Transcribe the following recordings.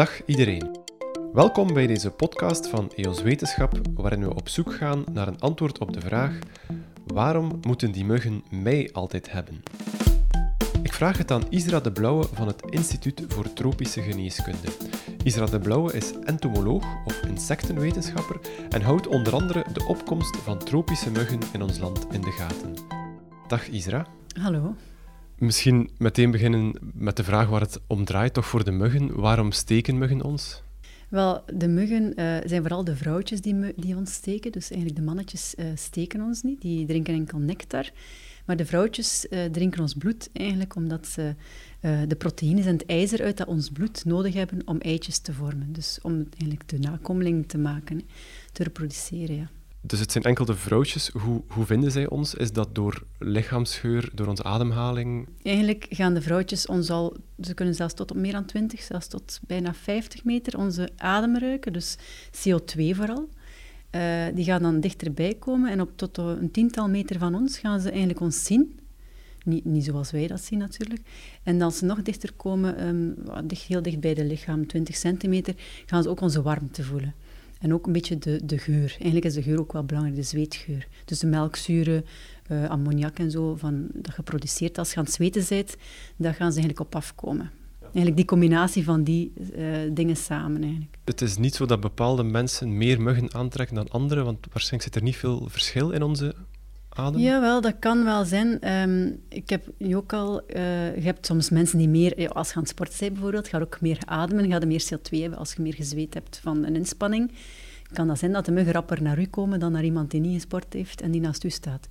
Dag iedereen. Welkom bij deze podcast van EOS Wetenschap, waarin we op zoek gaan naar een antwoord op de vraag: waarom moeten die muggen mij altijd hebben? Ik vraag het aan Isra de Blauwe van het Instituut voor Tropische Geneeskunde. Isra de Blauwe is entomoloog of insectenwetenschapper en houdt onder andere de opkomst van tropische muggen in ons land in de gaten. Dag Isra. Hallo. Misschien meteen beginnen met de vraag waar het om draait, toch voor de muggen. Waarom steken muggen ons? Wel, de muggen uh, zijn vooral de vrouwtjes die, die ons steken. Dus eigenlijk de mannetjes uh, steken ons niet, die drinken enkel nectar. Maar de vrouwtjes uh, drinken ons bloed eigenlijk omdat ze de proteïnes en het ijzer uit dat ons bloed nodig hebben om eitjes te vormen. Dus om eigenlijk de nakomeling te maken, te reproduceren, ja. Dus het zijn enkel de vrouwtjes. Hoe, hoe vinden zij ons? Is dat door lichaamsgeur, door onze ademhaling? Eigenlijk gaan de vrouwtjes ons al, ze kunnen zelfs tot op meer dan 20, zelfs tot bijna 50 meter onze adem ruiken, dus CO2 vooral. Uh, die gaan dan dichterbij komen en op tot een tiental meter van ons gaan ze eigenlijk ons zien. Niet, niet zoals wij dat zien natuurlijk. En als ze nog dichter komen, um, heel dicht bij de lichaam, 20 centimeter, gaan ze ook onze warmte voelen. En ook een beetje de, de geur. Eigenlijk is de geur ook wel belangrijk, de zweetgeur. Dus de melkzuren, uh, ammoniak en zo, van, dat geproduceerd als je aan het zweten bent, daar gaan ze eigenlijk op afkomen. Eigenlijk die combinatie van die uh, dingen samen. Eigenlijk. Het is niet zo dat bepaalde mensen meer muggen aantrekken dan anderen, want waarschijnlijk zit er niet veel verschil in onze adem? Jawel, dat kan wel zijn. Um, ik heb ook al... Uh, je hebt soms mensen die meer... Als je aan het sporten bent bijvoorbeeld, ga je ook meer ademen, ga je meer CO2 hebben als je meer gezweet hebt van een inspanning. Kan dat zijn dat de muggen rapper naar u komen dan naar iemand die niet gesport heeft en die naast u staat.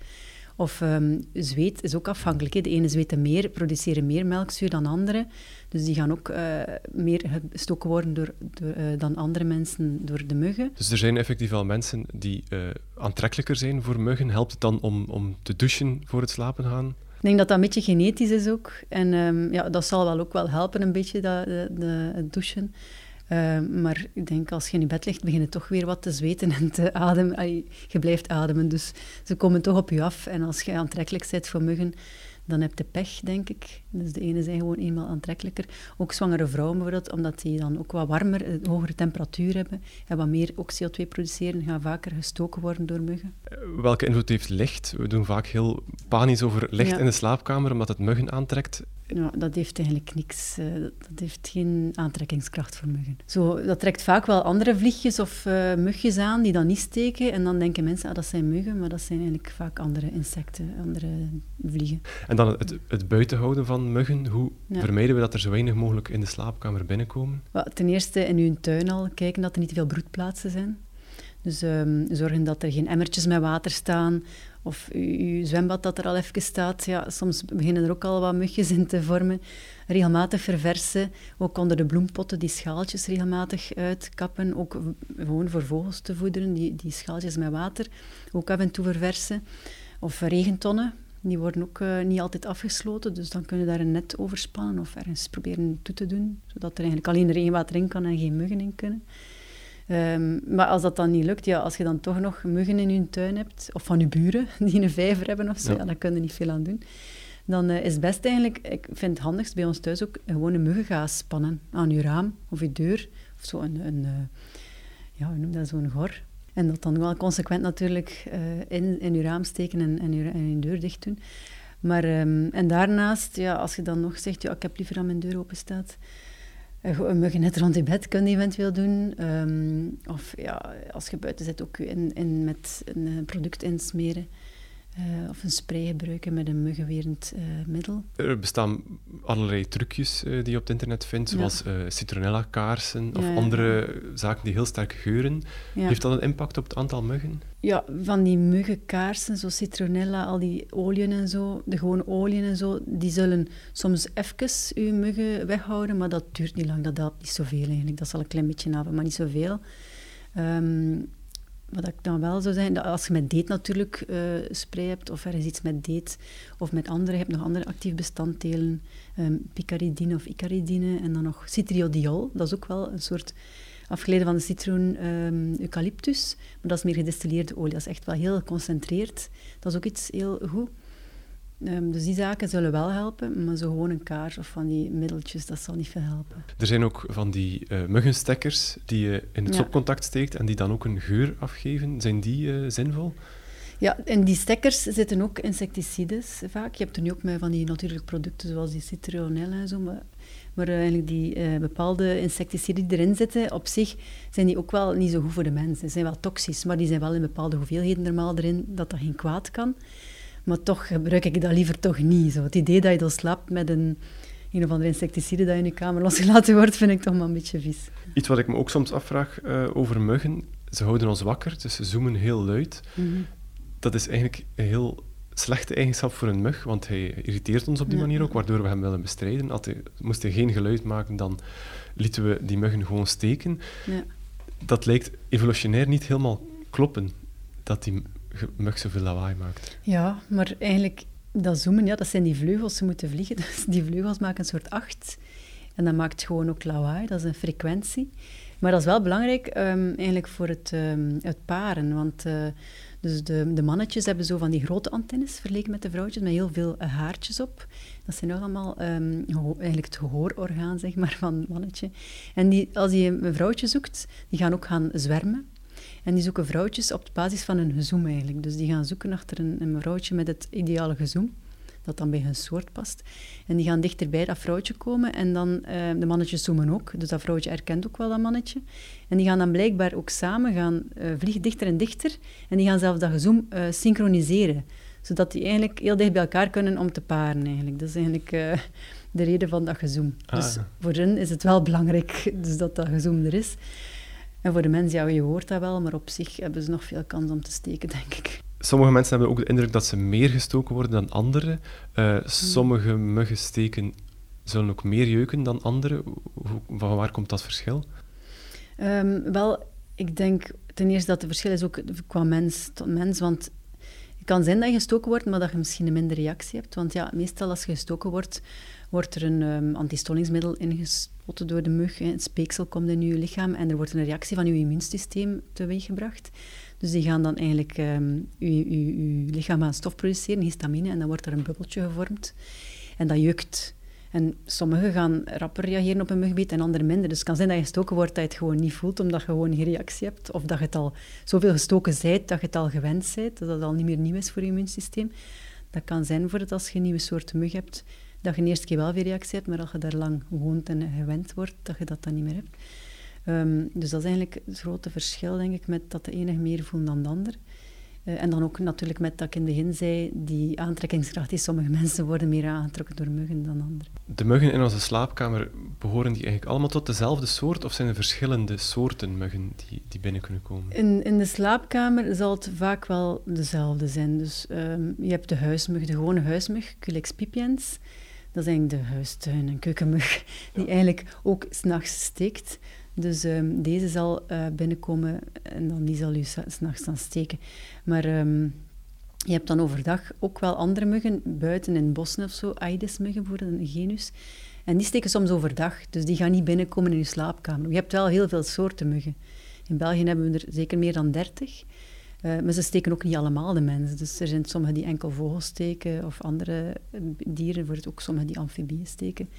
Of um, zweet is ook afhankelijk. Hè. De ene zweten meer, produceren meer melkzuur dan andere. Dus die gaan ook uh, meer gestoken worden door, door uh, dan andere mensen door de muggen. Dus er zijn effectief wel mensen die uh, aantrekkelijker zijn voor muggen. Helpt het dan om, om te douchen voor het slapen gaan? Ik denk dat dat een beetje genetisch is ook. En um, ja, dat zal wel ook wel helpen, een beetje, dat, de, de, het douchen. Uh, maar ik denk, als je in je bed ligt, begin je toch weer wat te zweten en te ademen. Je blijft ademen, dus ze komen toch op je af. En als je aantrekkelijk bent voor muggen, dan heb je pech, denk ik. Dus de ene zijn gewoon eenmaal aantrekkelijker. Ook zwangere vrouwen bijvoorbeeld, omdat die dan ook wat warmer, een eh, hogere temperatuur hebben en wat meer ook CO2 produceren, gaan vaker gestoken worden door muggen. Eh, welke invloed heeft licht? We doen vaak heel panisch over licht ja. in de slaapkamer, omdat het muggen aantrekt. Ja, dat heeft eigenlijk niks. Uh, dat heeft geen aantrekkingskracht voor muggen. Zo, dat trekt vaak wel andere vliegjes of uh, mugjes aan die dan niet steken. En dan denken mensen, ah, dat zijn muggen, maar dat zijn eigenlijk vaak andere insecten, andere vliegen. En dan het, het buitenhouden van muggen. Hoe ja. vermijden we dat er zo weinig mogelijk in de slaapkamer binnenkomen? Ten eerste in uw tuin al kijken dat er niet te veel broedplaatsen zijn. Dus um, zorgen dat er geen emmertjes met water staan of uw zwembad dat er al even staat. Ja, soms beginnen er ook al wat mugjes in te vormen. Regelmatig verversen, ook onder de bloempotten die schaaltjes regelmatig uitkappen. Ook gewoon voor vogels te voederen, die, die schaaltjes met water ook af en toe verversen. Of regentonnen, die worden ook uh, niet altijd afgesloten, dus dan kunnen je daar een net over spannen of ergens proberen toe te doen, zodat er eigenlijk alleen regenwater in kan en geen muggen in kunnen. Um, maar als dat dan niet lukt, ja, als je dan toch nog muggen in je tuin hebt, of van je buren die een vijver hebben of zo, ja. ja dan kun je niet veel aan doen. Dan uh, is het best eigenlijk, ik vind het handigst bij ons thuis ook, gewoon een muggengaas spannen aan je raam of je deur. Of zo een, een uh, ja, hoe noem dat, zo'n gor. En dat dan wel consequent natuurlijk uh, in, in je raam steken en, en, je, en je deur dicht doen. Maar, um, en daarnaast, ja, als je dan nog zegt, ja, ik heb liever dat mijn deur open staat, een muggen net rond je bed kun je eventueel doen. Um, of ja, als je buiten zit, ook in, in met een product insmeren. Uh, of een spray gebruiken met een muggenwerend uh, middel. Er bestaan allerlei trucjes uh, die je op het internet vindt, zoals ja. citronella-kaarsen of ja, ja. andere zaken die heel sterk geuren. Heeft dat een impact op het aantal muggen? Ja, van die muggenkaarsen, zoals citronella, al die oliën en zo, de gewone oliën en zo, die zullen soms even uw muggen weghouden, maar dat duurt niet lang, dat helpt niet zoveel eigenlijk. Dat zal een klein beetje hebben, maar niet zoveel. Um, wat ik dan wel zou zeggen, dat als je met date natuurlijk uh, spray hebt, of er is iets met date, of met andere, je hebt nog andere actief bestanddelen, um, picaridine of icaridine, en dan nog citriodiol, dat is ook wel een soort afgeleide van de citroen um, eucalyptus, maar dat is meer gedistilleerde olie, dat is echt wel heel geconcentreerd. Dat is ook iets heel goed. Ehm, dus die zaken zullen wel helpen, maar zo gewoon een kaars of van die middeltjes, dat zal niet veel helpen. Er zijn ook van die uh, muggenstekkers die je in het ja. stopcontact steekt en die dan ook een geur afgeven. Zijn die uh, zinvol? Ja, in die stekkers zitten ook insecticides vaak. Je hebt er nu ook met van die natuurlijke producten zoals die citronella en zo. Maar, maar eigenlijk die bepaalde insecticiden die erin zitten, op zich zijn die ook wel niet zo goed voor de mensen. Ze zijn wel toxisch, maar die zijn wel in bepaalde hoeveelheden normaal erin dat dat geen kwaad kan. Maar toch gebruik ik dat liever toch niet. Zo. Het idee dat je dan slaapt met een, een of andere insecticide dat in je kamer losgelaten wordt, vind ik toch maar een beetje vies. Iets wat ik me ook soms afvraag uh, over muggen. Ze houden ons wakker, dus ze zoomen heel luid. Mm -hmm. Dat is eigenlijk een heel slechte eigenschap voor een mug, want hij irriteert ons op die ja. manier ook, waardoor we hem willen bestrijden. Als hij, moest hij geen geluid maken, dan lieten we die muggen gewoon steken. Ja. Dat lijkt evolutionair niet helemaal kloppen, dat die mug zoveel lawaai maakt. Ja, maar eigenlijk, dat zoomen, ja, dat zijn die vleugels, ze moeten vliegen. Dus die vleugels maken een soort acht. En dat maakt gewoon ook lawaai, dat is een frequentie. Maar dat is wel belangrijk um, eigenlijk voor het, um, het paren, want... Uh, dus de, de, mannetjes hebben zo van die grote antennes vergeleken met de vrouwtjes, met heel veel uh, haartjes op. Dat zijn nog allemaal um, eigenlijk het gehoororgaan zeg maar, van het mannetje. En die, als je een vrouwtje zoekt, die gaan ook gaan zwermen. En die zoeken vrouwtjes op basis van een gezoem eigenlijk. Dus die gaan zoeken achter een, een vrouwtje met het ideale gezoem, dat dan bij hun soort past. En die gaan dichter bij dat vrouwtje komen en dan, uh, de mannetjes zoomen ook. Dus dat vrouwtje herkent ook wel dat mannetje. En die gaan dan blijkbaar ook samen gaan uh, vliegen dichter en dichter. En die gaan zelfs dat gezoem uh, synchroniseren. Zodat die eigenlijk heel dicht bij elkaar kunnen om te paren eigenlijk. Dat is eigenlijk de reden van dat gezoem. Ah. Dus voor hen is het wel belangrijk dus dat dat gezoem er is. En voor de mensen, ja, je hoort dat wel, maar op zich hebben ze nog veel kans om te steken, denk ik. Sommige mensen hebben ook de indruk dat ze meer gestoken worden dan anderen. Uh, sommige muggensteken zullen ook meer jeuken dan andere. Van waar komt dat verschil? Um, wel, ik denk ten eerste dat het verschil is ook qua mens tot mens. Want het kan zijn dat je gestoken wordt, maar dat je misschien een minder reactie hebt. Want ja, meestal als je gestoken wordt, wordt er een um, antistollingsmiddel door de mug. Het speeksel komt in je lichaam en er wordt een reactie van je immuunsysteem teweeggebracht. Dus die gaan dan eigenlijk je, lichaam aan stof produceren, histamine, en dan wordt er een bubbeltje gevormd. En dat jukt. En sommigen gaan rapper reageren op een mugbeet en anderen minder. Dus het kan zijn dat je gestoken wordt dat je het gewoon niet voelt, omdat je gewoon geen reactie hebt. Of dat je het al zoveel gestoken zijt, dat je het al gewend bent, dat het al niet meer nieuw is voor je immuunsysteem. Dat kan zijn bijvoorbeeld als je een nieuwe soort mug hebt, dat je de eerste keer wel weer reactie hebt, maar als je daar lang woont en gewend wordt, dat je dat dan niet meer hebt. Um, dus dat is eigenlijk het grote verschil, denk ik, met dat de ene meer voelt dan de ander. Uh, en dan ook natuurlijk met dat ik in het begin zei, die aantrekkingskracht die sommige mensen worden meer aangetrokken door muggen dan anderen. De muggen in onze slaapkamer, behoren die eigenlijk allemaal tot dezelfde soort of zijn er verschillende soorten muggen die, die binnen kunnen komen? In, in de slaapkamer zal het vaak wel dezelfde zijn. Dus um, je hebt de huismug, de gewone huismug, Culex pipiens. Dat is eigenlijk de huistuin- en keukenmug, die eigenlijk ook s'nachts steekt. Dus um, deze zal uh, binnenkomen en dan die zal u s'nachts dan steken. Maar um, je hebt dan overdag ook wel andere muggen, buiten in bossen of zo, Aedes-muggen bijvoorbeeld, een genus. En die steken soms overdag, dus die gaan niet binnenkomen in je slaapkamer. Je hebt wel heel veel soorten muggen. In België hebben we er zeker meer dan dertig. Uh, maar ze steken ook niet allemaal de mensen. Dus er zijn sommigen die enkel vogels steken, of andere eh, dieren, voor het ook sommigen die amfibieën steken.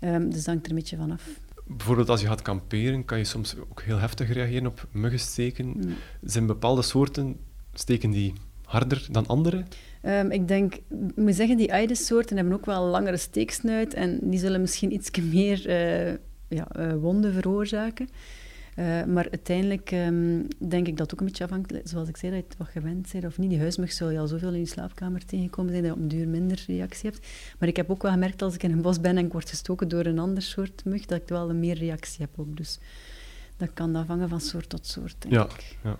Um, dus dat hangt er een beetje vanaf bijvoorbeeld als je gaat kamperen, kan je soms ook heel heftig reageren op muggensteken. Mm. Zijn bepaalde soorten, steken die harder dan andere? Um, ik denk, ik moet zeggen, die Aedes-soorten hebben ook wel een langere steeksnuit en die zullen misschien iets meer uh, ja, uh, wonden veroorzaken. Uh, maar uiteindelijk um, denk ik dat ook een beetje afhangt, zoals ik zei, dat je het wat gewend bent of niet. Die huismug zul je al zoveel in je slaapkamer tegenkomen zijn dat je op een duur minder reactie hebt. Maar ik heb ook wel gemerkt als ik in een bos ben en ik word gestoken door een ander soort mug, dat ik wel een meer reactie heb ook. Dus dat kan afhangen van soort tot soort, denk ja, ik. Ja.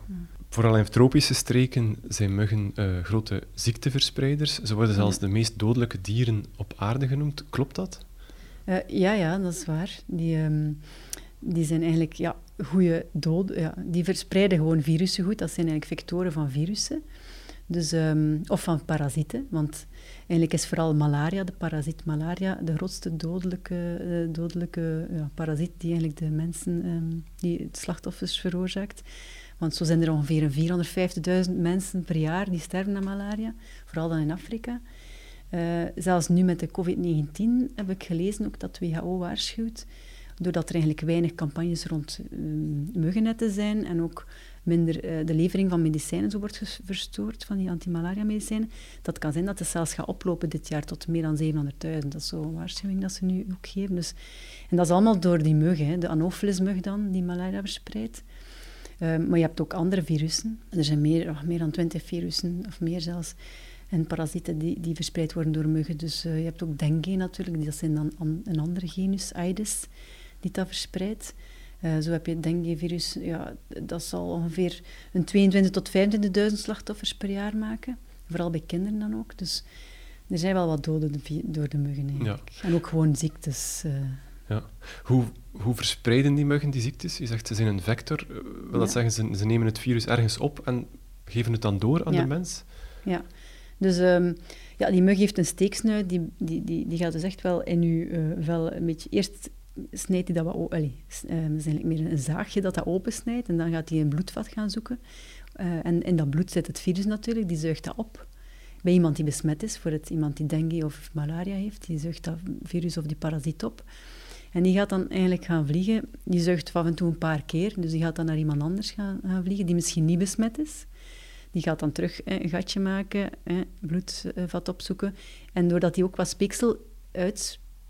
Vooral in tropische streken zijn muggen uh, grote ziekteverspreiders. Ze worden zelfs de meest dodelijke dieren op aarde genoemd. Klopt dat? Uh, ja, ja, dat is waar. Die... Um, die zijn eigenlijk ja, goede doden. Ja, die verspreiden gewoon virussen goed. Dat zijn eigenlijk vectoren van virussen. Dus, um, of van parasieten. Want eigenlijk is vooral malaria, de parasiet malaria, de grootste dodelijke, uh, dodelijke ja, parasiet die eigenlijk de mensen, um, die slachtoffers veroorzaakt. Want zo zijn er ongeveer 450.000 mensen per jaar die sterven aan malaria, vooral dan in Afrika. Uh, zelfs nu met de COVID-19 heb ik gelezen ook dat WHO waarschuwt, doordat er eigenlijk weinig campagnes rond uh, muggennetten zijn en ook minder uh, de levering van medicijnen zo wordt verstoord, van die antimalaria-medicijnen, dat kan zijn dat het zelfs gaat oplopen dit jaar tot meer dan 700.000. Dat is zo'n waarschuwing dat ze nu ook geven. Dus, en dat is allemaal door die mug, hè, de anopheles-mug dan, die malaria verspreidt. Ehm, maar je hebt ook andere virussen. Er zijn meer, oh, meer dan 20 virussen, of meer zelfs. En parasieten die, die verspreid worden door muggen. Dus uh, je hebt ook dengue natuurlijk. Dat zijn dan an, een andere genus, Aedes, die dat verspreidt. Uh, zo heb je het dengue-virus. Ja, dat zal ongeveer een 22 tot 25.000 slachtoffers per jaar maken. Vooral bij kinderen dan ook. Dus er zijn wel wat doden door de muggen eigenlijk. Ja. En ook gewoon ziektes. Uh, ja. Hoe, hoe verspreiden die muggen die ziektes? Je zegt ze zijn een vector. Eh, wil dat zeggen, ze, ze nemen het virus ergens op en geven het dan door aan de mens? Ja, dus um, ja, die mug heeft een steeksnuit, die, die, die, die gaat dus echt wel in uw uh, vel een beetje... Eerst snijdt hij dat wat... Allee, uh, dat is eigenlijk meer een zaagje dat dat opensnijdt en dan gaat hij een bloedvat gaan zoeken. Uh, en in dat bloed zit het virus natuurlijk, die zuigt dat op. Bij iemand die besmet is, voor het, iemand die dengue of malaria heeft, die zuigt dat virus of die parasiet op. En die gaat dan eigenlijk gaan vliegen. Die zuigt af en toe een paar keer. Dus die gaat dan naar iemand anders gaan, vliegen, die misschien niet besmet is. Die gaat dan terug een gatje maken, bloedvat opzoeken. En doordat hij ook wat speeksel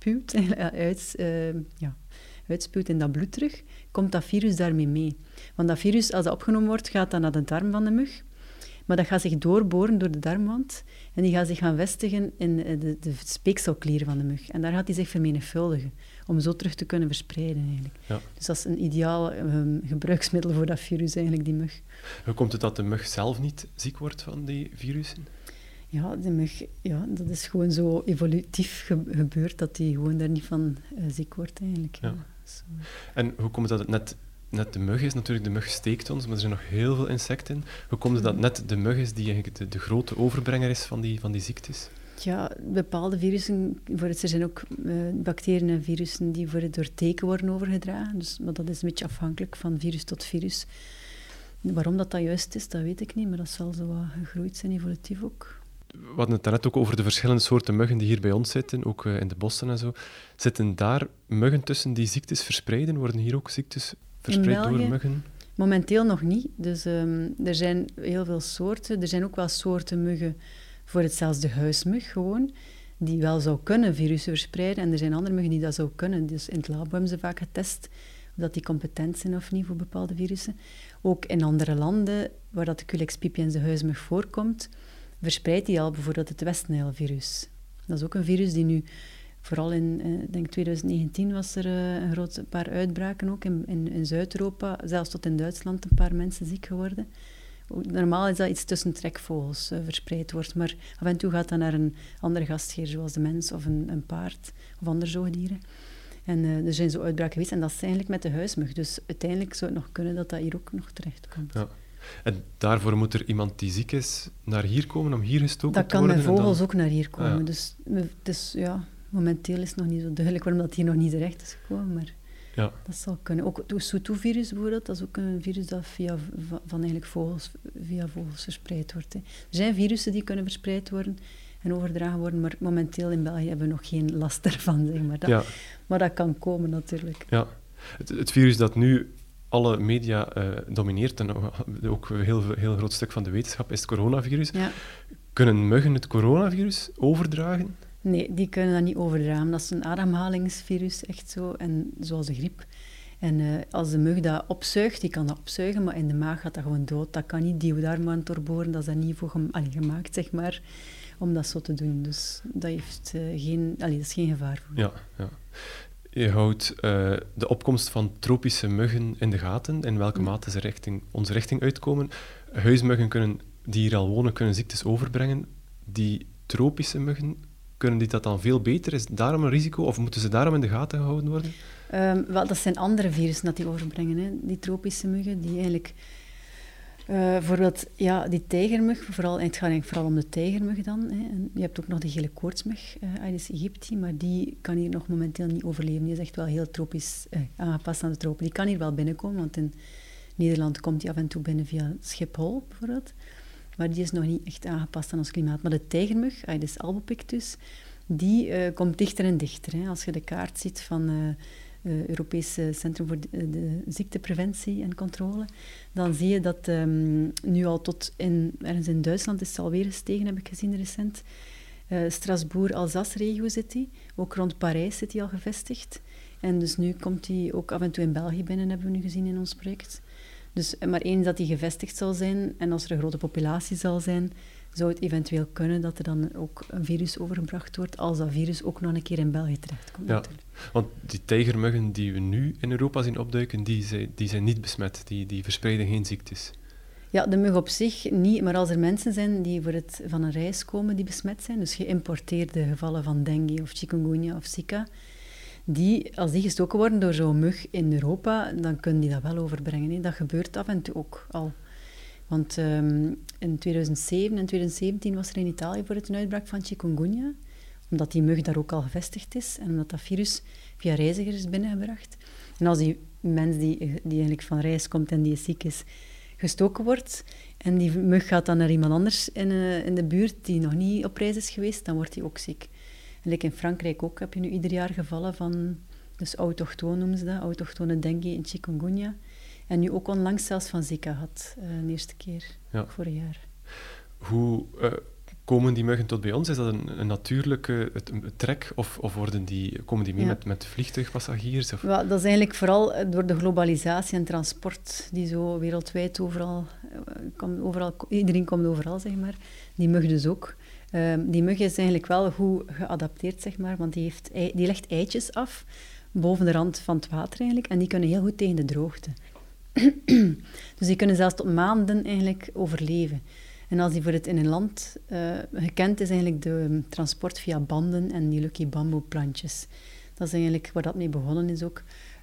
uitspuwt, uit, uh, ja, uitspuwt in dat bloed terug, komt dat virus daarmee mee. Want dat virus, als dat opgenomen wordt, gaat dan naar de darm van de mug. Maar dat gaat zich doorboren door de darmwand en die gaat zich gaan vestigen in de, de speekselklier van de mug. En daar gaat hij zich vermenigvuldigen om zo terug te kunnen verspreiden eigenlijk. Ja. Dus dat is een ideaal um, gebruiksmiddel voor dat virus eigenlijk, die mug. Hoe komt het dat de mug zelf niet ziek wordt van die virussen? Ja, de mug, ja, dat is gewoon zo evolutief gebeurd dat die gewoon daar niet van uh, ziek wordt eigenlijk. Ja. En hoe komt het dat het net, net de mug is? Natuurlijk, de mug steekt ons, maar er zijn nog heel veel insecten. Hoe komt het dat net de mug is die eigenlijk de, de grote overbrenger is van die, van die ziektes? Ja, bepaalde virussen, voor het, er zijn ook uh, bacteriën en virussen die voor het door teken worden overgedragen. Dus, maar dat is een beetje afhankelijk van virus tot virus. Waarom dat, dat juist is, dat weet ik niet, maar dat zal zo wat gegroeid zijn, evolutief ook. We hadden het daarnet ook over de verschillende soorten muggen die hier bij ons zitten, ook uh, in de bossen en zo. Zitten daar muggen tussen die ziektes verspreiden? Worden hier ook ziektes verspreid door muggen? Momenteel nog niet. Dus um, er zijn heel veel soorten. Er zijn ook wel soorten muggen voor het zelfs de huismug gewoon, die wel zou kunnen virussen verspreiden. En er zijn andere muggen die dat zou kunnen. Dus in het lab hebben ze vaak getest of dat die competent zijn of niet voor bepaalde virussen. Ook in andere landen, waar dat de Culex pipiens, de huismug, voorkomt, verspreidt die al bijvoorbeeld het Westnijlvirus. Dat is ook een virus die nu, vooral in eh, denk 2019 was er uh, een groot paar uitbraken ook in, in, Zuid-Europa, zelfs tot in Duitsland een paar mensen ziek geworden. Normaal is dat iets tussen trekvogels uh, verspreid wordt, maar af en toe gaat dat naar een andere gastheer, zoals de mens of een, een paard of andere zoogdieren. En uh, er zijn zo uitbraken geweest en dat is eigenlijk met de huismug. Dus uiteindelijk zou het nog kunnen dat dat hier ook nog terecht komt. Ja. En daarvoor moet er iemand die ziek is naar hier komen om hier gestoken te worden? Dat kan met vogels ook naar hier ah, komen. Dus, dus ja, momenteel is het nog niet zo duidelijk waarom dat hier nog niet terecht is gekomen. Maar ja. Dat zal kunnen. Ook het Soutou-virus bijvoorbeeld, dat is ook een virus dat via, van eigenlijk vogels, via vogels verspreid wordt. Hè. Er zijn virussen die kunnen verspreid worden en overdragen worden, maar momenteel in België hebben we nog geen last ervan, zeg maar. Dat, ja. Maar dat kan komen natuurlijk. Ja. Het, het virus dat nu alle media uh, domineert, en ook een heel, heel groot stuk van de wetenschap, is het coronavirus. Ja. Kunnen muggen het coronavirus overdragen? Nee, die kunnen dat niet overdragen. Dat is een ademhalingsvirus, echt zo, en zoals de griep. En uh, als de mug dat opzuigt, die kan dat opzuigen, maar in de maag gaat dat gewoon dood. Dat kan niet diewendarm doorboren, dat is daar niet voor gem allee, gemaakt, zeg maar, om dat zo te doen. Dus dat, heeft, uh, geen, allee, dat is geen gevaar voor. Ja, ja. Je houdt uh, de opkomst van tropische muggen in de gaten, in welke mate ze richting, onze richting uitkomen. Huismuggen kunnen, die hier al wonen, kunnen ziektes overbrengen. Die tropische muggen, kunnen die dat dan veel beter? Is daarom een risico of moeten ze daarom in de gaten gehouden worden? Um, wel, dat zijn andere virussen dat die overbrengen, hè. die tropische muggen, die eigenlijk... Uh, bijvoorbeeld ja, die tijgermug, vooral, het gaat vooral om de tijgermug dan. Hè. En je hebt ook nog de gele koortsmug, uh, Aedes aegypti, maar die kan hier nog momenteel niet overleven. Die is echt wel heel tropisch uh, aangepast aan de tropen. Die kan hier wel binnenkomen, want in Nederland komt die af en toe binnen via Schiphol bijvoorbeeld. maar die is nog niet echt aangepast aan ons klimaat. Maar de tijgermug, Aedes albopictus, die komt dichter en dichter. Hè. Als je de kaart ziet van uh, Europese Centrum voor de, de, Ziektepreventie en Controle, dan zie je dat um, nu al tot in, ergens in Duitsland is het alweer gestegen, heb ik gezien recent. Uh, Strasbourg-Alsace-regio zit die. Ook rond Parijs zit hij al gevestigd. En dus nu komt hij ook af en toe in België binnen, hebben we nu gezien in ons project. Dus, maar eens dat hij gevestigd zal zijn en als er een grote populatie zal zijn, zou het eventueel kunnen dat er dan ook een virus overgebracht wordt, als dat virus ook nog een keer in België terechtkomt. Ja, want die tijgermuggen die we nu in Europa zien opduiken, die zijn, die zijn niet besmet, die, die verspreiden geen ziektes. Ja, de mug op zich niet, maar als er mensen zijn die voor het, van een reis komen die besmet zijn, dus geïmporteerde gevallen van dengue of chikungunya of Zika, die, als die gestoken worden door zo'n mug in Europa, dan kunnen die dat wel overbrengen. Hè. Dat gebeurt af en toe ook al. Want um, in 2007 en 2017 was er in Italië voor het een uitbraak van chikungunya, omdat die mug daar ook al gevestigd is en omdat dat virus via reizigers is binnengebracht. En als die mens die, die eigenlijk van reis komt en die ziek is, gestoken wordt en die mug gaat dan naar iemand anders in, uh, in de buurt die nog niet op reis is geweest, dan wordt hij ook ziek. En like in Frankrijk ook heb je nu ieder jaar gevallen van, dus autochtoon noemen ze dat, autochtone dengue en chikungunya. En nu ook onlangs zelfs van Zika had, uh, de eerste keer, ja. vorig jaar. Hoe uh, komen die muggen tot bij ons? Is dat een, een natuurlijke trek of, of worden die, komen die mee ja. met, met vliegtuigpassagiers? Of? Ja, dat is eigenlijk vooral eh, door de globalisatie en transport die zo wereldwijd overal, komt overal iedereen komt overal, zeg maar. Die mug dus ook. Um, die mug is eigenlijk wel goed geadapteerd, zeg maar, want die, heeft, die legt eitjes af boven de rand van het water eigenlijk, en die kunnen heel goed tegen de droogte. Dus die kunnen zelfs tot maanden eigenlijk overleven. En als die voor het in een land uh, gekend is, eigenlijk de transport via banden en die lucky bamboe plantjes. Dat is eigenlijk waar dat mee begonnen is ook,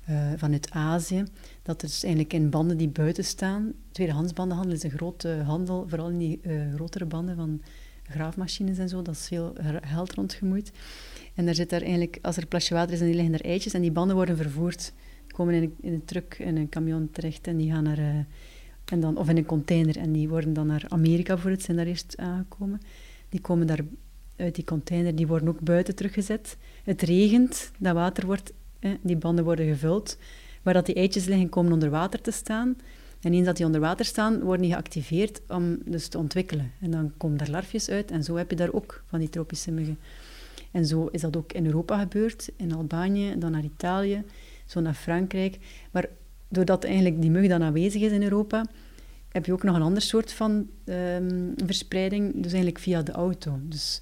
uh, vanuit Azië. Dat er dus eigenlijk in banden die buiten staan, tweedehandsbandenhandel is een grote handel, vooral in die uh, grotere banden van graafmachines en zo, dat is veel geld rondgemoeid. En daar zit daar eigenlijk, als er plasje water is en die liggen er eitjes en die banden worden vervoerd, komen in een, in een truck, in een camion terecht en die gaan naar, uh, en dan, of in een container en die worden dan naar Amerika voor het zijn daar eerst aangekomen. Die komen daar uit die container, die worden ook buiten teruggezet. Het regent, dat water wordt, eh, die banden worden gevuld. Waar dat die eitjes liggen, komen onder water te staan. En eens dat die onder water staan, worden die geactiveerd om dus te ontwikkelen. En dan komen daar larfjes uit en zo heb je daar ook van die tropische muggen. En zo is dat ook in Europa gebeurd, in Albanië, dan naar Italië, zo naar Frankrijk. Maar doordat eigenlijk die mug dan aanwezig is in Europa, heb je ook nog een ander soort van um, verspreiding, dus eigenlijk via de auto. Dus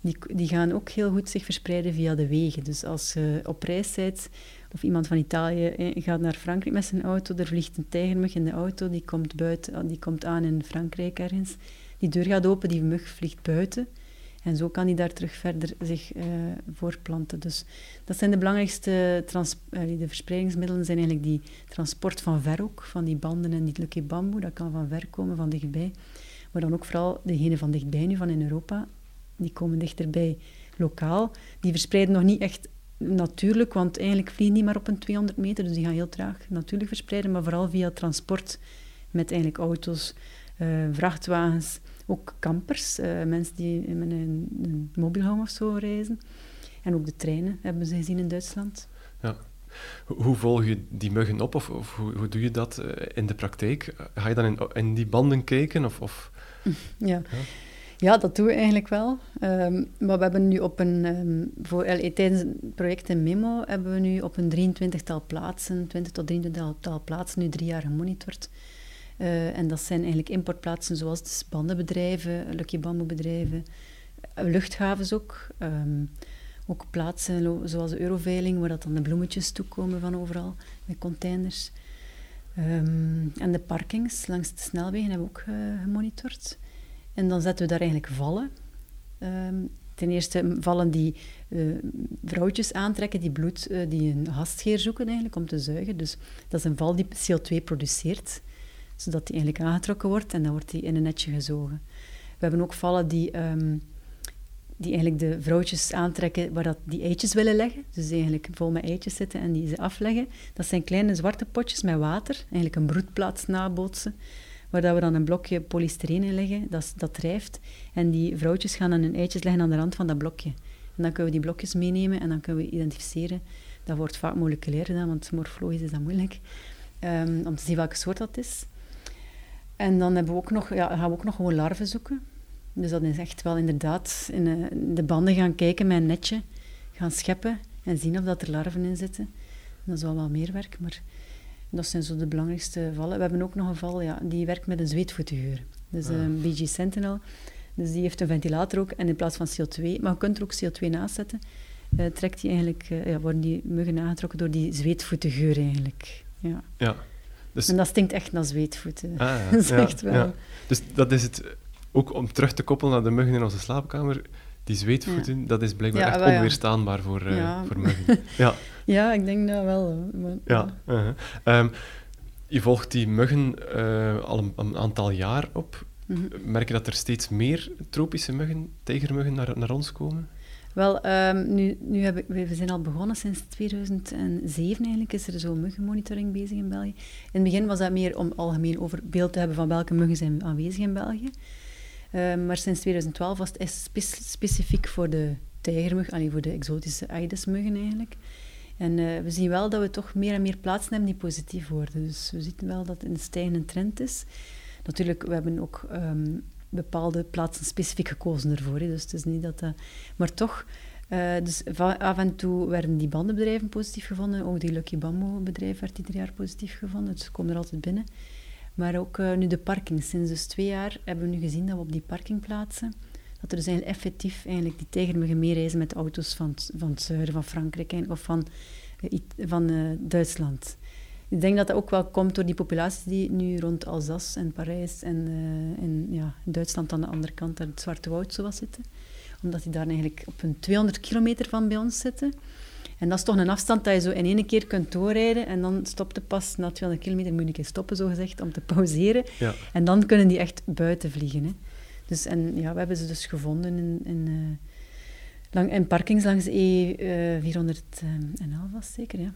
die, die gaan ook heel goed zich verspreiden via de wegen. Dus als je op reis bent, of iemand van Italië eh, gaat naar Frankrijk met zijn auto, er vliegt een tijgermug in de auto, die komt, buiten, die komt aan in Frankrijk ergens. Die deur gaat open, die mug vliegt buiten. En zo kan die daar terug verder zich uh, voortplanten. Dus dat zijn de belangrijkste trans de verspreidingsmiddelen, zijn eigenlijk die transport van ver ook, van die banden en die lucky bamboe, dat kan van ver komen, van dichtbij. Maar dan ook vooral degene van dichtbij nu, van in Europa, die komen dichterbij lokaal. Die verspreiden nog niet echt natuurlijk, want eigenlijk vliegen die maar op een 200 meter, dus die gaan heel traag natuurlijk verspreiden, maar vooral via transport met eigenlijk auto's, uh, vrachtwagens, ook campers, uh, mensen die met een, een mobielhome of zo reizen. En ook de treinen hebben ze gezien in Duitsland. Ja. Hoe volg je die muggen op of, of hoe, hoe, doe je dat eh, in de praktijk? Ga je dan in, in die banden kijken? Of, of... Ja. ja. Ja, dat doen we eigenlijk wel. Um, maar we hebben nu op een, um, voor, tijdens het project in Memo hebben we nu op een 23-tal plaatsen, 20 tot 23-tal plaatsen, nu drie jaar gemonitord. Uh, en dat zijn eigenlijk importplaatsen zoals de bandenbedrijven, Lucky Bamboe-bedrijven, eh, luchthavens ook. Um, ook plaatsen zoals de Euroveiling, waar dat dan de bloemetjes toekomen van overal, met containers. en de parkings langs de snelwegen hebben we ook uh, gemonitord. En dan zetten we daar eigenlijk vallen. Um, ten eerste vallen die vrouwtjes aantrekken die bloed, die een gastgeer zoeken eigenlijk om te zuigen. Dus dat is een val die CO2 produceert, zodat die eigenlijk aangetrokken wordt en dan wordt die in een netje gezogen. We hebben ook vallen die, um, die eigenlijk de vrouwtjes aantrekken waar dat die eitjes willen leggen. Dus die eigenlijk vol met eitjes zitten en die ze afleggen. Dat zijn kleine zwarte potjes met water, eigenlijk een broedplaats nabootsen waar dat we dan een blokje polystyreen in leggen, dat, dat drijft. En die vrouwtjes gaan dan hun eitjes leggen aan de rand van dat blokje. En dan kunnen we die blokjes meenemen en dan kunnen we identificeren. Dat wordt vaak moleculair gedaan, want morfologisch is dat moeilijk. Um, om te zien welke soort dat is. En dan hebben we ook nog, ja, gaan we ook nog gewoon larven zoeken. Dus dat is echt wel inderdaad in eh, de banden gaan kijken met een netje, gaan scheppen en zien of dat er larven in zitten. Dat is wel wat meer werk, maar dat zijn zo de belangrijkste vallen. We hebben ook nog een val, ja, die werkt met een zweetvoetengeur. Dus een ah. BG Sentinel. Dus die heeft een ventilator ook en in plaats van CO2, maar je kunt er ook CO2 naast zetten, uh, trekt die eigenlijk, uh, ja, worden die muggen aangetrokken door die zweetvoetengeur eigenlijk. Ja. ja. Dus... En dat stinkt echt naar zweetvoeten. Ah, ja. dat is echt wel... Dus dat is het, ook om terug te koppelen naar de muggen in onze slaapkamer, die zweetvoeten, dat is blijkbaar echt onweerstaanbaar voor, uh, voor muggen. ja. ja, ik denk dat wel. Maar, ja. Uh-huh. Ehm, je volgt die muggen uh, al een, een, aantal jaar op. Mhm. Merk je dat er steeds meer tropische muggen, tijgermuggen, naar, naar ons komen? Wel, um, nu, nu heb ik, we zijn al begonnen sinds 2007 eigenlijk, is er zo'n muggenmonitoring bezig in België. In het begin was dat meer om algemeen over beeld te hebben van welke muggen zijn aanwezig in België. Um, maar sinds 2012 was het spe specifiek voor de tijgermug, allee, voor de exotische Aedes-muggen eigenlijk. En uh, we zien wel dat we toch meer en meer plaatsen hebben die positief worden. Dus we zien wel dat het een stijgende trend is. Natuurlijk, we hebben ook um, bepaalde plaatsen specifiek gekozen ervoor. Hè. Dus het is niet dat dat... Maar toch, uh, dus af en toe werden die bandenbedrijven positief gevonden. Ook die Lucky Bamboo bedrijf werd ieder jaar positief gevonden. Dus komen er altijd binnen. Maar ook uh, nu de parking. Sinds dus twee jaar hebben we nu gezien dat we op die parkingplaatsen... Dat er dus effectief eigenlijk die tijgermuggen meereizen met auto's van, van het zuiden van Frankrijk of van, van Duitsland. Ik denk dat dat ook wel komt door die populatie die nu rond Alsace en Parijs en, uh, en ja, Duitsland aan de andere kant, daar het Zwarte Woud zo was zitten. Omdat die daar eigenlijk op een 200 kilometer van bij ons zitten. En dat is toch een afstand dat je zo in één keer kunt doorrijden en dan stopt de pas na 200 kilometer, moet je een keer stoppen, zo gezegd, om te pauzeren. Ja. En dan kunnen die echt buiten vliegen. Hè. Dus, en ja, we hebben ze dus gevonden in, in, uh, lang, in parkings langs E411 was zeker, ja.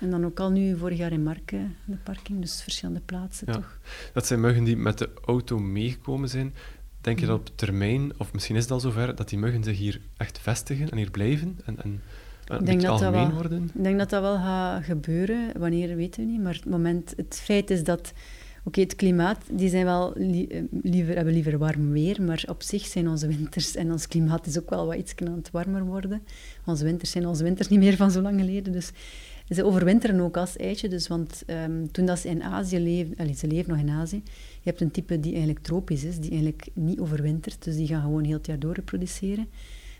En dan ook al nu vorig jaar in Marken, de parking, dus verschillende plaatsen ja. toch. Dat zijn muggen die met de auto meegekomen zijn. Denk je dat op termijn, of misschien is het al zover, dat die muggen zich hier echt vestigen en hier blijven en, en, en beetje algemeen worden? Ik denk dat dat wel gaat gebeuren. Wanneer, weten we niet. Maar het, moment, het feit is dat... Oké, het klimaat, die zijn wel eh, liever, hebben liever warm weer, maar op zich zijn onze winters en ons klimaat is ook wel wat iets aan het warmer worden. Onze winters zijn onze winters niet meer van zo lang geleden, dus ze overwinteren ook als eitje, dus, want um, toen dat ze in Azië leven, allez, ze leven nog in Azië, je hebt een type die eigenlijk tropisch is, die eigenlijk niet overwintert, dus die gaan gewoon heel het jaar door reproduceren.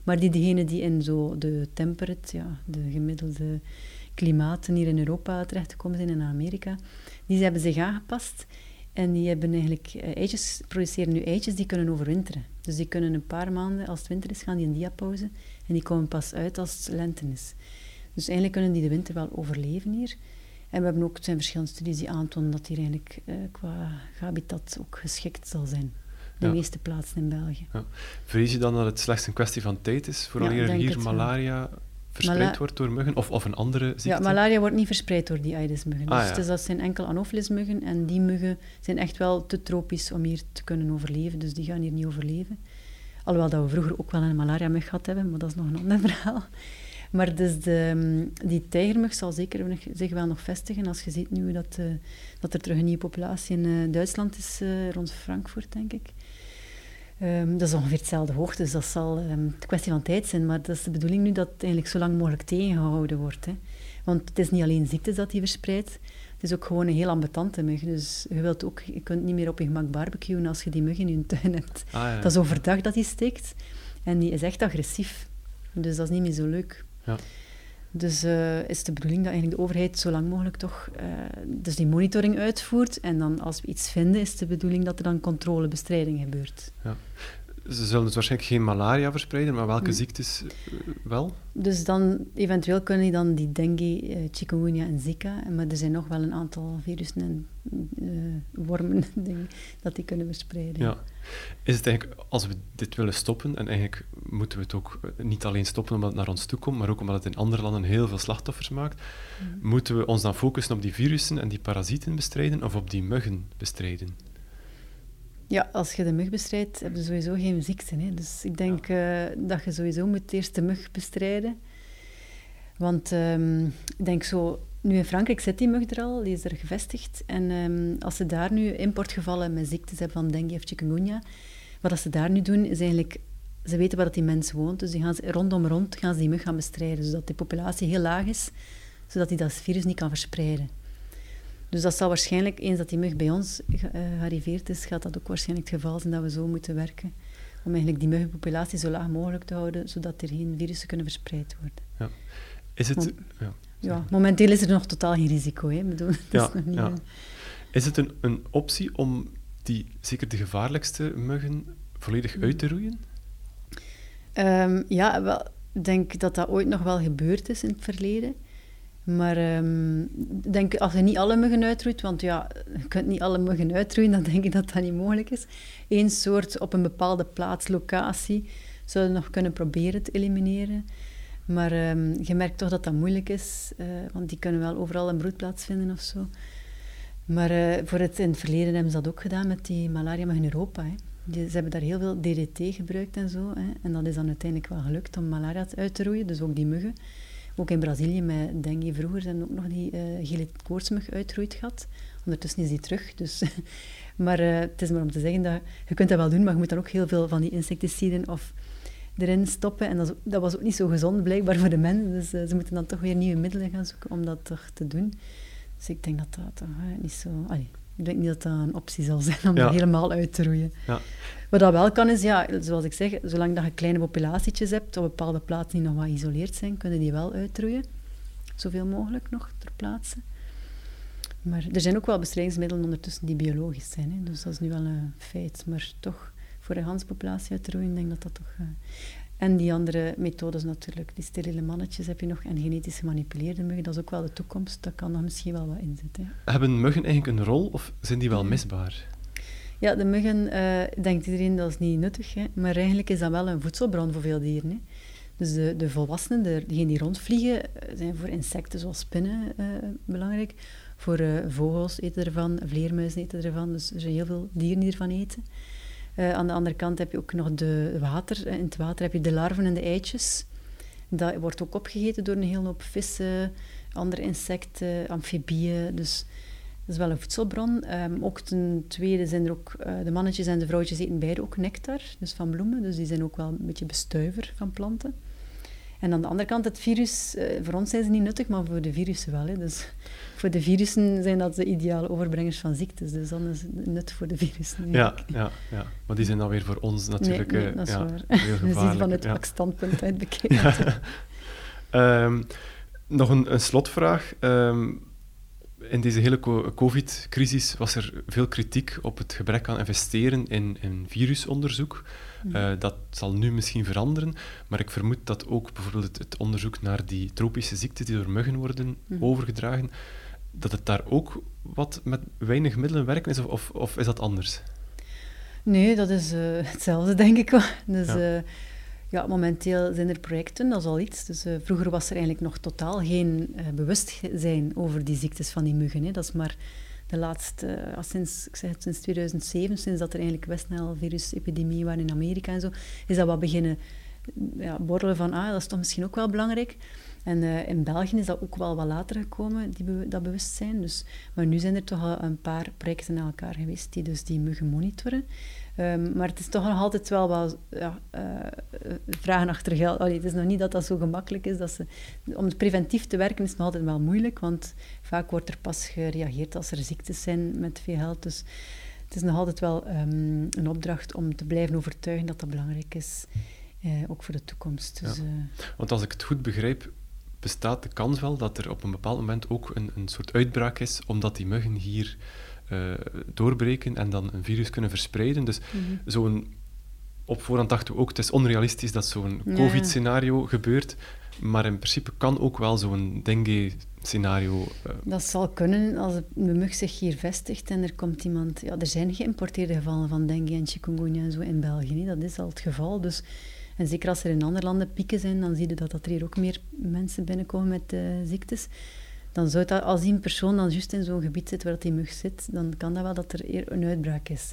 Maar die, diegenen die in zo de temperate, ja, de gemiddelde klimaten hier in Europa terechtgekomen zijn in Amerika, die hebben zich aangepast en die hebben eigenlijk eh, eitjes, produceren nu eitjes die kunnen overwinteren. Dus die kunnen een paar maanden, als het winter is, gaan die in diapauze en die komen pas uit als het lente is. Dus eigenlijk kunnen die de winter wel overleven hier. En we hebben ook, zijn verschillende studies die aantonen dat hier eigenlijk uh, qua habitat ook geschikt zal zijn. De meeste plaatsen in België. Ja. Vrees je dan dat het slechts een kwestie van tijd is, vooral ja, hier malaria verspreid wordt door muggen, of, of een andere ziekte? Ja, malaria wordt niet verspreid door die Aedes-muggen. Ah, dus, dus, dat zijn enkel Anopheles-muggen, en die muggen zijn echt wel te tropisch om hier te kunnen overleven, dus die gaan hier niet overleven. Alhoewel dat we vroeger ook wel een malaria-mug gehad hebben, maar dat is nog een ander verhaal. Maar dus de, mm, die tijgermug zal zeker zich wel nog vestigen. Als je ziet nu dat, uh, dat er terug een nieuwe populatie in uh, Duitsland is, uh, rond Frankfurt, denk ik. Um, dat is ongeveer hetzelfde hoogte, dus dat zal um, een kwestie van tijd zijn. Maar dat is de bedoeling nu dat het eigenlijk zo lang mogelijk tegengehouden wordt. Hè. Want het is niet alleen ziektes dat die verspreidt, het is ook gewoon een heel ambetante mug. Dus je, wilt ook, je kunt niet meer op je gemak barbecuen als je die mug in je tuin hebt. Ah, ja. Dat is overdag dat die steekt. En die is echt agressief. Dus dat is niet meer zo leuk. Ja. Dus uh, is de bedoeling dat eigenlijk de overheid zo lang mogelijk toch uh, dus die monitoring uitvoert. En dan als we iets vinden, is de bedoeling dat er dan controlebestrijding gebeurt. Ja ze zullen dus waarschijnlijk geen malaria verspreiden, maar welke ziektes eh, wel? Dus dan, eventueel kunnen die dan die dengue, uh, chikungunya en zika, maar er zijn nog wel een aantal virussen en uh, wormen dingen, dat die kunnen verspreiden. Ja. Is het eigenlijk, als we dit willen stoppen, en eigenlijk moeten we het ook niet alleen stoppen omdat het naar ons toe komt, maar ook omdat het in andere landen heel veel slachtoffers maakt, moeten we ons dan focussen op die virussen en die parasieten bestrijden of op die muggen bestrijden? Ja, als je de mug bestrijdt, heb je sowieso geen ziekte. Hè. Dus ik denk uh, dat je sowieso moet eerst de mug bestrijden. Want um, ik denk zo, nu in Frankrijk zit die mug er al, die is er gevestigd. En um, als ze daar nu importgevallen met ziektes hebben van dengue of chikungunya, wat ze daar nu doen, is eigenlijk... Ze weten waar die mens woont, dus die gaan ze, rondom rond gaan ze die mug gaan bestrijden, zodat de populatie heel laag is, zodat die dat virus niet kan verspreiden. Dus dat zal waarschijnlijk, eens dat die mug bij ons uh, gearriveerd is, gaat dat ook waarschijnlijk het geval zijn dat we zo moeten werken. Om eigenlijk die muggenpopulatie zo laag mogelijk te houden, zodat er geen virussen kunnen verspreid worden. Ja. Is het... ja, ja, momenteel is er nog totaal geen risico. Hè. Bedoel, ja, is, nog niet, ja. is het een, een optie om die, zeker de gevaarlijkste muggen, volledig uit te roeien? Um, ja, wel, ik denk dat dat ooit nog wel gebeurd is in het verleden. Maar um, denk, als je niet alle muggen uitroeit, want ja, je kunt niet alle muggen uitroeien, dan denk ik dat dat niet mogelijk is. Eén soort op een bepaalde plaats, locatie, zou je nog kunnen proberen te elimineren. Maar um, je merkt toch dat dat moeilijk is, uh, want die kunnen wel overal een broedplaats vinden of zo. Maar uh, voor het, in het verleden hebben ze dat ook gedaan met die malaria in Europa. Hè. Die, ze hebben daar heel veel DDT gebruikt en zo. Hè. En dat is dan uiteindelijk wel gelukt om malaria uit te roeien, dus ook die muggen. Ook in Brazilië met dengue vroeger zijn ook nog die uh, gele koortsmug uitgeroeid gehad. Ondertussen is die terug. Dus. maar uh, het is maar om te zeggen dat je kunt dat wel doen, maar je moet dan ook heel veel van die insecticiden of erin stoppen. En dat, dat, was ook niet zo gezond blijkbaar voor de mensen. Dus uh, ze moeten dan toch weer nieuwe middelen gaan zoeken om dat toch te doen. Dus ik denk dat dat toch niet zo... ik denk niet dat dat een optie zal zijn om ja. helemaal uit te roeien. Ja. Wat dat wel kan is, ja, zoals ik zeg, zolang dat je kleine populatietjes hebt op bepaalde plaatsen die nog wat geïsoleerd zijn, kunnen die wel uitroeien. Zoveel mogelijk nog ter plaatse. Maar er zijn ook wel bestrijdingsmiddelen ondertussen die biologisch zijn. Hè. Dus dat is nu wel een feit. Maar toch, voor de ganspopulatie uit te roeien, denk ik dat dat toch... Uh... En die andere methodes natuurlijk, die steriele mannetjes heb je nog, en genetisch gemanipuleerde muggen, dat is ook wel de toekomst. Dat kan nog misschien wel wat inzetten. Hebben muggen eigenlijk een rol, of zijn die wel misbaar? Ja, de muggen, uh, denkt iedereen, dat is niet nuttig. Hè? Maar eigenlijk is dat wel een voedselbron voor veel dieren. Hè? Dus de, de volwassenen, de, diegenen die rondvliegen, eh, zijn voor insecten zoals spinnen uh, belangrijk. Voor uh, vogels eten ervan, vleermuizen eten ervan. Dus er zijn heel veel dieren die ervan eten. Aan de andere kant heb je ook nog de water. In het water heb je de larven en de eitjes. Dat wordt ook opgegeten door een hele hoop vissen, andere insecten, amfibieën. Dus dat is wel een voedselbron. Um, ook ten tweede zijn er ook, uh, de mannetjes en de vrouwtjes eten beide ook nectar, dus van bloemen. Dus die zijn ook wel een beetje bestuiver van planten. En aan de andere kant, het virus, uh, voor ons zijn ze niet nuttig, maar voor de virussen wel. Hè. Dus voor de virussen zijn dat de ideale overbrengers van ziektes. Dus dan is het nut voor de virussen. Ja, ja, ja, maar die zijn dan weer voor ons natuurlijk nee, nee, dat is ja, waar. heel gevaarlijk. Dus van het ja. standpunt uit bekeken. um, nog een, een slotvraag. Um, in deze hele COVID-crisis was er veel kritiek op het gebrek aan investeren in, in virusonderzoek. Mm. Uh, dat zal nu misschien veranderen, maar ik vermoed dat ook bijvoorbeeld het, onderzoek naar die tropische ziekten die door muggen worden mm. overgedragen, dat het daar ook wat met weinig middelen werken is, of, of, of is dat anders? Nee, dat is uh, hetzelfde, denk ik wel. Dus, ja. Uh, ja, momenteel zijn er projecten, dat is al iets. Dus, uh, vroeger was er eigenlijk nog totaal geen uh, bewustzijn over die ziektes van die muggen. Hè. Dat is maar de laatste, uh, sinds, ik zeg het, sinds 2007, sinds dat er eigenlijk snel virusepidemie waren in Amerika en zo, is dat wat beginnen ja, borrelen van, ah, dat is toch misschien ook wel belangrijk. En in België is dat ook wel wat later gekomen, die dat bewustzijn. Dus, maar nu zijn er toch al een paar projecten aan elkaar geweest die dus die muggen monitoren. Um, maar het is toch nog altijd wel wat ja, uh, vragen achter geld. Allee, het is nog niet dat dat zo gemakkelijk is. Dat ze, om preventief te werken is het nog altijd wel moeilijk, want vaak wordt er pas gereageerd als er ziektes zijn met veel geld. Dus het is nog altijd wel um, een opdracht om te blijven overtuigen dat dat belangrijk is, uh, ook voor de toekomst. Dus, ja. Want als ik het goed begrijp, bestaat de kans wel dat er op een bepaald moment ook een, een soort uitbraak is, omdat die muggen hier uh, doorbreken en dan een virus kunnen verspreiden. Dus mm -hmm. zo'n... Op voorhand dachten we ook, het is onrealistisch dat zo'n. COVID-scenario gebeurt, maar in principe kan ook wel zo'n dengue-scenario... Uh... Dat zal kunnen als de mug zich hier vestigt en er komt iemand... Ja, er zijn geïmporteerde gevallen van dengue en chikungunya en zo in België. Dat is al het geval, dus... En zeker als er in andere landen pieken zijn, dan zie je dat, dat er hier ook meer mensen binnenkomen met uh, ziektes dan zou dat, als die persoon dan juist in zo'n gebied zit waar die mug zit, dan kan dat wel dat er een uitbraak is.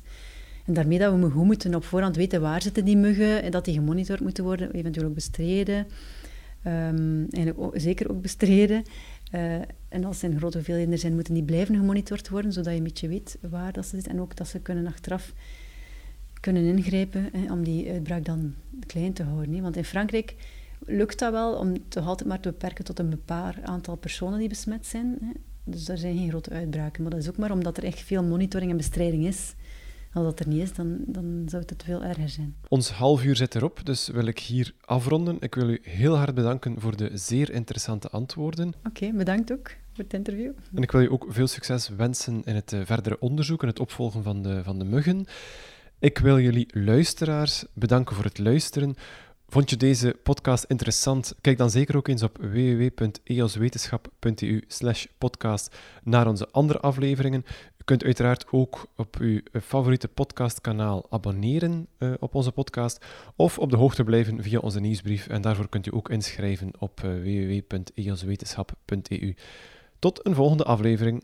En daarmee dat we goed moeten op voorhand weten waar zitten die muggen en dat die gemonitord moeten worden, eventueel ook bestreden. Um, en ook, zeker ook bestreden. Uh, en als er grote hoeveelheden zijn, moeten die blijven gemonitord worden, zodat je een beetje weet waar dat ze zitten. En ook dat ze kunnen achteraf kunnen ingrijpen hè, om die uitbraak dan klein te houden. Want in Frankrijk lukt dat wel om toch altijd maar te beperken tot een bepaald aantal personen die besmet zijn. Hè. Dus daar zijn geen grote uitbraken. Maar dat is ook maar omdat er echt veel monitoring en bestrijding is. Als dat er niet is, dan, dan zou het veel erger zijn. Ons half uur zit erop, dus wil ik hier afronden. Ik wil u heel hard bedanken voor de zeer interessante antwoorden. Oké, bedankt ook voor het interview. En ik wil je ook veel succes wensen in het eh, verdere onderzoek en het opvolgen van de, van de muggen. Ik wil jullie luisteraars bedanken voor het luisteren. Vond je deze podcast interessant? Kijk dan zeker ook eens op www.eoswetenschap.eu podcast naar onze andere afleveringen. U kunt uiteraard ook op uw favoriete podcastkanaal abonneren uh, op onze podcast of op de hoogte blijven via onze nieuwsbrief. En daarvoor kunt u ook inschrijven op uh, www.eoswetenschap.eu. Tot een volgende aflevering.